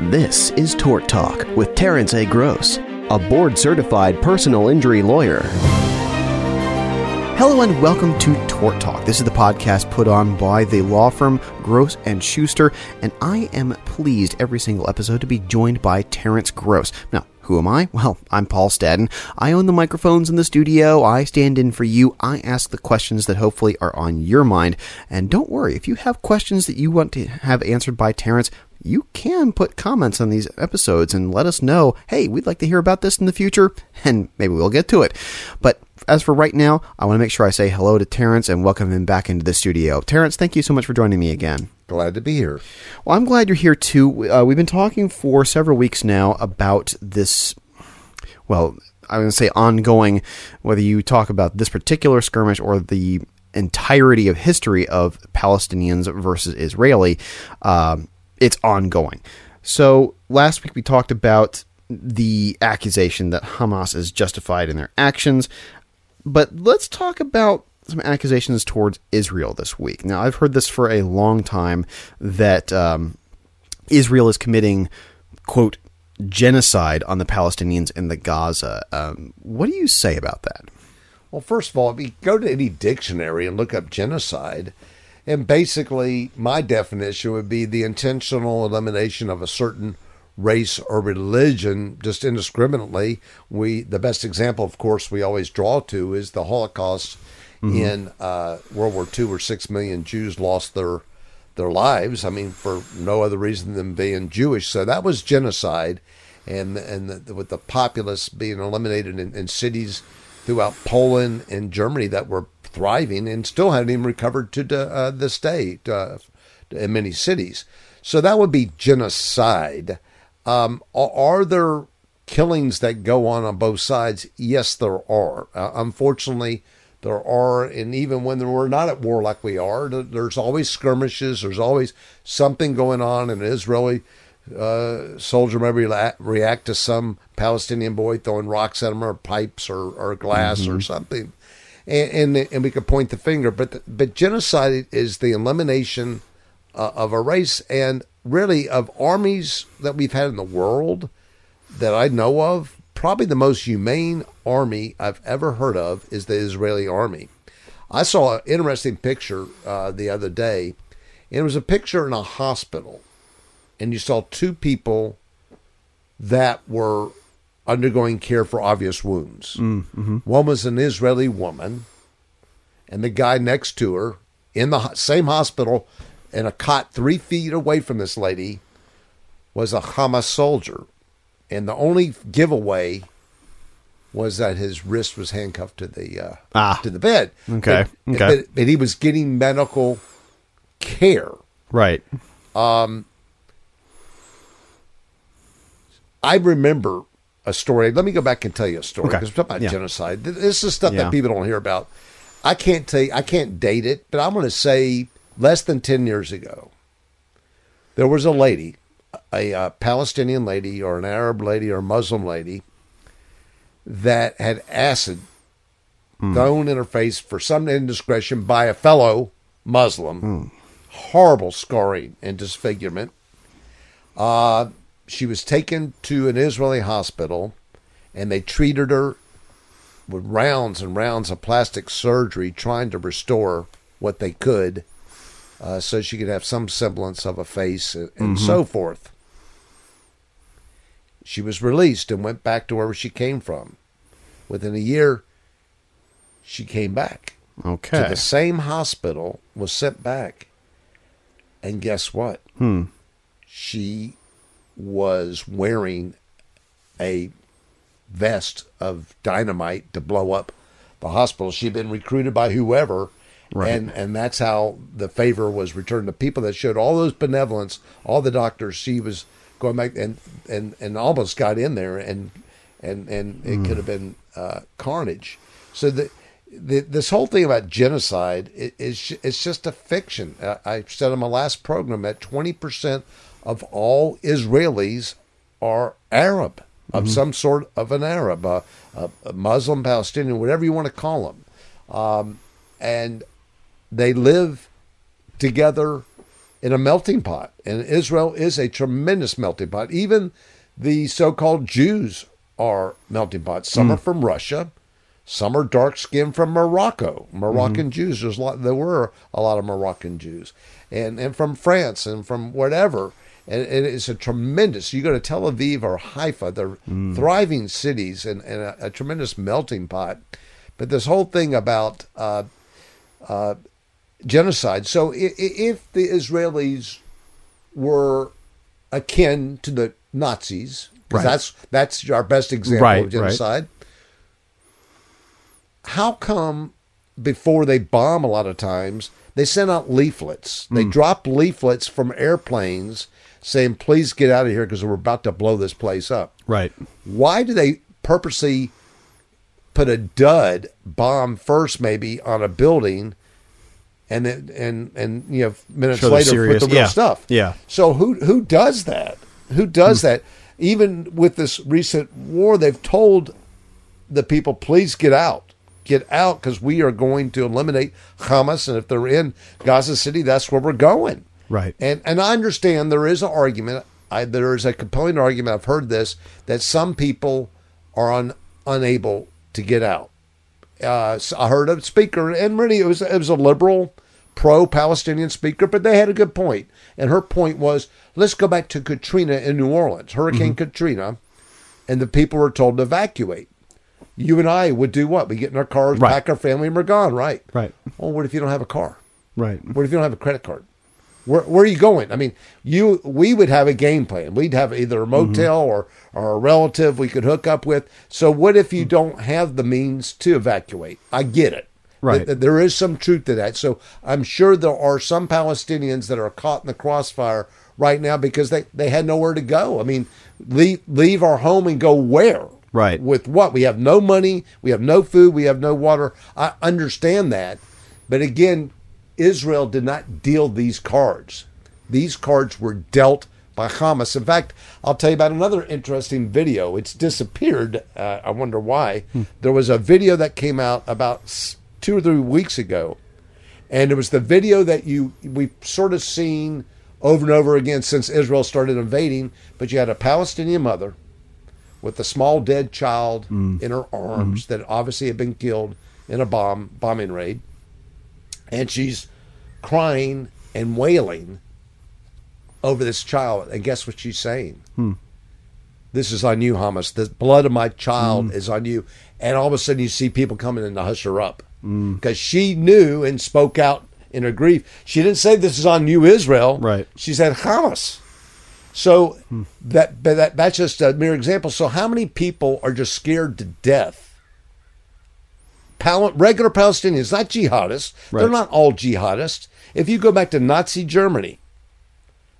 This is Tort Talk with Terence A. Gross, a board certified personal injury lawyer. Hello and welcome to Tort Talk. This is the podcast put on by the law firm Gross and Schuster, and I am pleased every single episode to be joined by Terence Gross. Now, who am I? Well, I'm Paul Stadden. I own the microphones in the studio. I stand in for you. I ask the questions that hopefully are on your mind. And don't worry, if you have questions that you want to have answered by Terence, you can put comments on these episodes and let us know, hey, we'd like to hear about this in the future, and maybe we'll get to it. But as for right now, I want to make sure I say hello to Terence and welcome him back into the studio. Terence, thank you so much for joining me again. Glad to be here. Well, I'm glad you're here too. Uh, we've been talking for several weeks now about this. Well, I'm going to say ongoing, whether you talk about this particular skirmish or the entirety of history of Palestinians versus Israeli. Um, it's ongoing. So last week we talked about the accusation that Hamas is justified in their actions, but let's talk about some accusations towards Israel this week. Now I've heard this for a long time that um, Israel is committing quote genocide on the Palestinians in the Gaza. Um, what do you say about that? Well, first of all, if you go to any dictionary and look up genocide, and basically, my definition would be the intentional elimination of a certain race or religion just indiscriminately. We the best example, of course, we always draw to is the Holocaust mm-hmm. in uh, World War II, where six million Jews lost their their lives. I mean, for no other reason than being Jewish. So that was genocide, and and the, with the populace being eliminated in, in cities throughout Poland and Germany that were thriving and still hadn't even recovered to the, uh, this day uh, in many cities. So that would be genocide. Um, are, are, there killings that go on on both sides? Yes, there are. Uh, unfortunately, there are, and even when we're not at war like we are, there's always skirmishes. There's always something going on, and Israeli uh, soldier maybe react to some Palestinian boy throwing rocks at him, or pipes, or, or glass, mm-hmm. or something and, and, and we could point the finger, but the, but genocide is the elimination uh, of a race and really of armies that we've had in the world that I know of. Probably the most humane army I've ever heard of is the Israeli army. I saw an interesting picture uh, the other day, and it was a picture in a hospital, and you saw two people that were undergoing care for obvious wounds. Mm-hmm. One was an Israeli woman, and the guy next to her in the same hospital in a cot three feet away from this lady was a Hamas soldier. And the only giveaway was that his wrist was handcuffed to the uh, ah, to the bed. Okay, but, okay. But, but, he was getting medical care. Right. Um, I remember a story. Let me go back and tell you a story because okay. we're talking about yeah. genocide. This is stuff yeah. that people don't hear about. I can't tell you, I can't date it, but I'm going to say less than 10 years ago, there was a lady, a, a Palestinian lady or an Arab lady or a Muslim lady that had acid mm. thrown in her face for some indiscretion by a fellow Muslim. Mm. Horrible scarring and disfigurement. Uh, she was taken to an Israeli hospital and they treated her with rounds and rounds of plastic surgery trying to restore what they could uh, so she could have some semblance of a face and, mm-hmm. so forth. She was released and went back to where she came from. Within a year, she came back. Okay. To the same hospital, was sent back. And guess what? Hmm. She was wearing a vest of dynamite to blow up the hospital. She'd been recruited by whoever, right. and and that's how the favor was returned. The people that showed all those benevolence, all the doctors, she was going back and and and almost got in there, and and and it mm. could have been uh, carnage. So the. The, this whole thing about genocide is it's just a fiction. I said on my last program that 20% of all Israelis are Arab, of mm-hmm. some sort of an Arab, a, a, Muslim, Palestinian, whatever you want to call them. Um, and they live together in a melting pot. And Israel is a tremendous melting pot. Even the so called Jews are melting pots. Some are from Russia, some are dark skinned from Morocco. Moroccan Jews. There's a lot there were a lot of Moroccan Jews. And and from France and from whatever. And, and it's a tremendous you go to Tel Aviv or Haifa, they're mm. thriving cities and, and a, a tremendous melting pot. But this whole thing about uh, uh genocide. So i- i- if the Israelis were akin to the Nazis, Right. that's that's our best example Right, of right. genocide. How come before they bomb a lot of times they send out leaflets? They mm. drop leaflets from airplanes saying, "Please get out of here because we're about to blow this place up." Right. why do they purposely put a dud bomb first maybe on a building and then and and you know minutes Show later put the real Yeah. stuff Yeah. so who who does that who does hmm. that even with this recent war they've told the people please get out get out because we are going to eliminate hamas and if they're in gaza city that's where we're going Right. and and I understand there is an argument. I, there is a compelling argument. I've heard this that some people are un, unable to get out. Uh, so I heard a speaker, and really it was it was a liberal, pro-Palestinian speaker, but they had a good point. And her point was, let's go back to Katrina in New Orleans, Hurricane Katrina, and the people were told to evacuate. You and I would do what? We get in our cars, Right. pack our family, and we're gone, right? Right. Well, what if you don't have a car? Right. What if you don't have a credit card? Where, where are you going? I mean, you we would have a game plan. We'd have either a mm-hmm. motel or, or a relative we could hook up with. So what if you mm. don't have the means to evacuate? I get it. Right. Th- there is some truth to that. So I'm sure there are some Palestinians that are caught in the crossfire right now because they, they had nowhere to go. I mean, leave leave our home and go where? Right. With what? We have no money, we have no food, we have no water. I understand that. But again, Israel did not deal these cards. These cards were dealt by Hamas. In fact, I'll tell you about another interesting video. It's disappeared. Uh, I wonder why. Hmm. There was a video that came out about two or three weeks ago, and it was the video that you we've sort of seen over and over again since Israel started invading. But you had a Palestinian mother with a small dead child hmm. in her arms mm-hmm. that obviously had been killed in a bomb bombing raid and she's crying and wailing over this child. And guess what she's saying? Hmm. This is on you, Hamas. The blood of my child hmm. is on you. And all of a sudden, you see people coming in to hush her up hmm. because she knew and spoke out in her grief. She didn't say this is on you, Israel. Right. She said Hamas. So that, that that's just a mere example. So how many people are just scared to death? Pal- regular Palestinians, not jihadists. They're not all jihadists. If you go back to Nazi Germany,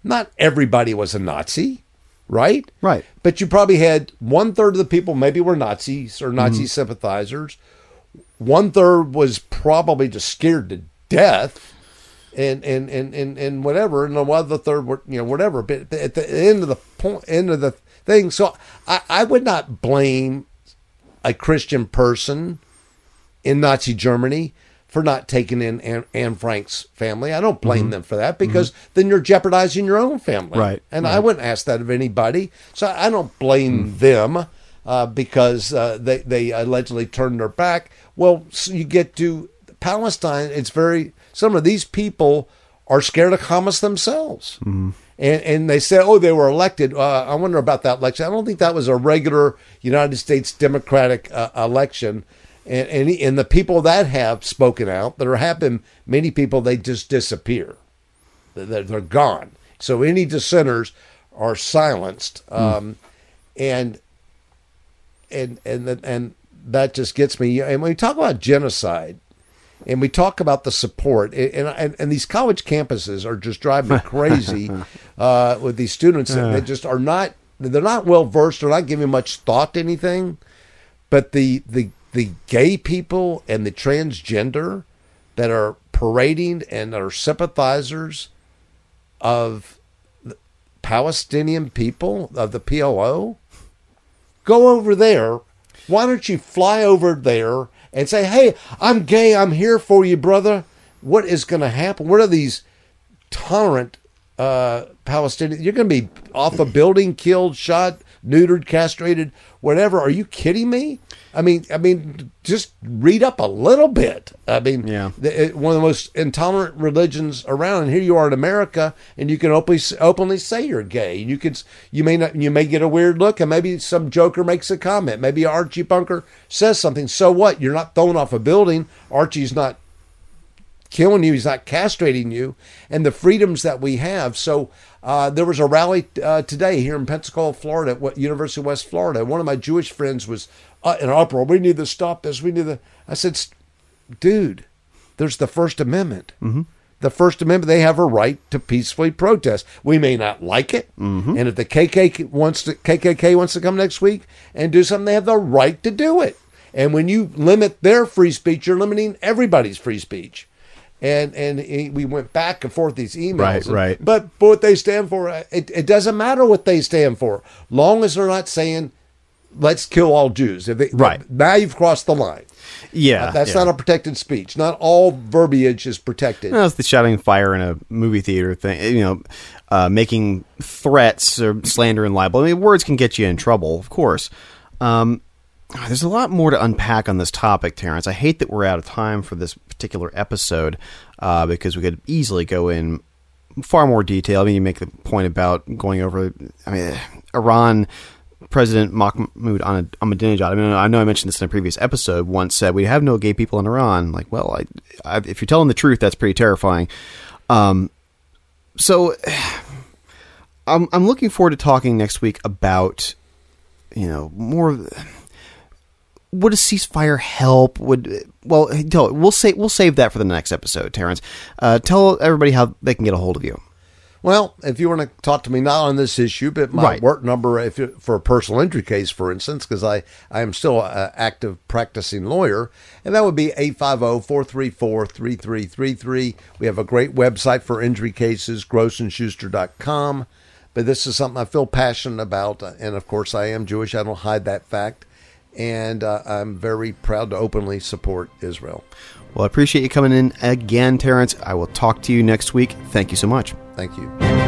not everybody was a Nazi, right? Right. But you probably had one third of the people maybe were Nazis or Nazi mm-hmm. sympathizers. One third was probably just scared to death. And, and, and, and, and whatever, and the other third were you know whatever. But at the end of the point, end of the thing, so I, I would not blame a Christian person in Nazi Germany for not taking in Anne, Anne Frank's family. I don't blame them for that because then you're jeopardizing your own family. Right, And I wouldn't ask that of anybody. So I don't blame them uh, because uh, they, they allegedly turned their back. Well, so you get to Palestine, it's very, some of these people are scared of Hamas themselves. And, and they say, oh, they were elected. Uh, I wonder about that election. I don't think that was a regular United States Democratic uh, election. And, and and the people that have spoken out, there have been many people, they just disappear. They're, they're gone. So any dissenters are silenced. Um, and and and and that just gets me. And when we talk about genocide, and we talk about the support, and and, and these college campuses are just driving me crazy uh, with these students. that They just are not. They're not well versed. They're not giving much thought to anything. But the the the gay people and the transgender that are parading and are sympathizers of the Palestinian people of the PLO, go over there. Why don't you fly over there and say, "Hey, I'm gay. I'm here for you, brother." What is going to happen? What are these tolerant uh, Palestinian. You're going to be off a building, killed, shot, neutered, castrated, whatever. Are you kidding me? I mean, I mean, just read up a little bit. I mean, Yeah. the, it- one of the most intolerant religions around, and here you are in America, and you can openly openly say you're gay. You can, you may not, you may get a weird look, and maybe some joker makes a comment. Maybe Archie Bunker says something. So what? You're not thrown off a building. Archie's not killing you. He's not castrating you, and the freedoms that we have. So uh, there was a rally uh, today here in Pensacola, Florida, at what, University of West Florida. One of my Jewish friends was uh, in an uproar. We need to stop this. We need to. I said, dude, there's the First Amendment. Mm-hmm. The First Amendment. They have a right to peacefully protest. We may not like it, and if the KKK wants to KKK wants to come next week and do something, they have the right to do it. And when you limit their free speech, you're limiting everybody's free speech and and he- we went back and forth these emails. Right, And- right. But but what they stand for, uh, it, it doesn't matter what they stand for, long as they're not saying, "Let's kill all Jews." If they, Right. now, you've crossed the line. Yeah, Uh, That's yeah. not a protected speech. Not all verbiage is protected. No, it's the shouting fire in a movie theater thing. You know, uh, making threats or slander and libel. I mean, words can get you in trouble, of course. Um, there's a lot more to unpack on this topic, Terence. I hate that we're out of time for this particular episode uh, because we could easily go in far more detail. I mean, you make the point about going over. I mean, Iran. President Mahmoud Ahmadinejad. I mean, I know I mentioned this in a previous episode. Once said, "We have no gay people in Iran." Like, well, I, I, if you're telling the truth, that's pretty terrifying. Um, so, I'm I'm looking forward to talking next week about, you know, more. Would a ceasefire help? Would well, tell, we'll say we'll save that for the next episode. Terence, uh, tell everybody how they can get a hold of you. Well, if you want to talk to me not on this issue, but my Right. work number, if you, for a personal injury case, for instance, because I, I am still an active practicing lawyer, and that would be 850-434-3333. We have a great website for injury cases, grossandschuster.com. But this is something I feel passionate about, uh, and of course I am Jewish. I don't hide that fact, and uh, I'm very proud to openly support Israel. Well, I appreciate you coming in again, Terence. I will talk to you next week. Thank you so much. Thank you.